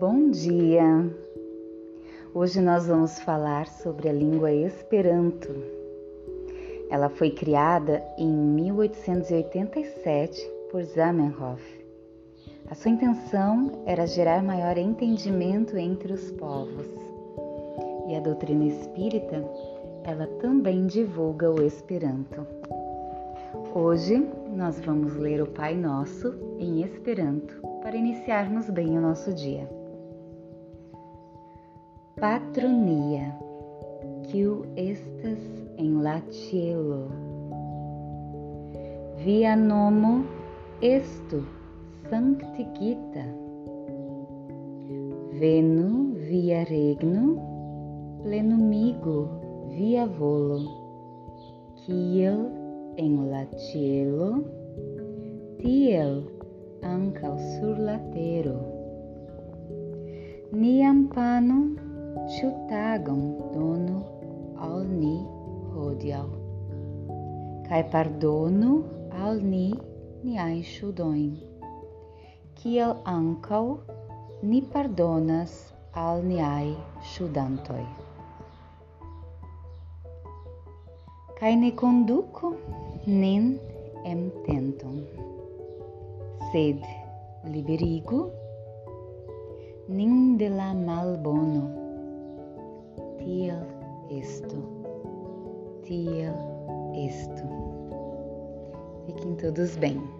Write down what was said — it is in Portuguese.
Bom dia! Hoje nós vamos falar sobre a língua Esperanto. Ela foi criada em 1887 por Zamenhof. A sua intenção era gerar maior entendimento entre os povos. E a doutrina espírita, ela também divulga o Esperanto. Hoje nós vamos ler o Pai Nosso em Esperanto para iniciarmos bem o nosso dia. Patronia, kiu estas en la. Via nomo estu sanctigita. Venu via regno, plenumigo via volo, kiel en la tiel ankaŭ sur. Niam Ĉu tagon donu al ni hodiaŭ kaj pardonu al ni niajn ŝuldojn, kiel ankaŭ ni pardonas al niaj ŝuldantoj. Kaj ne konduku nin en tenton, sed liberigu nin de la malbono. Tiel esto, tiel esto. Fiquem todos bem.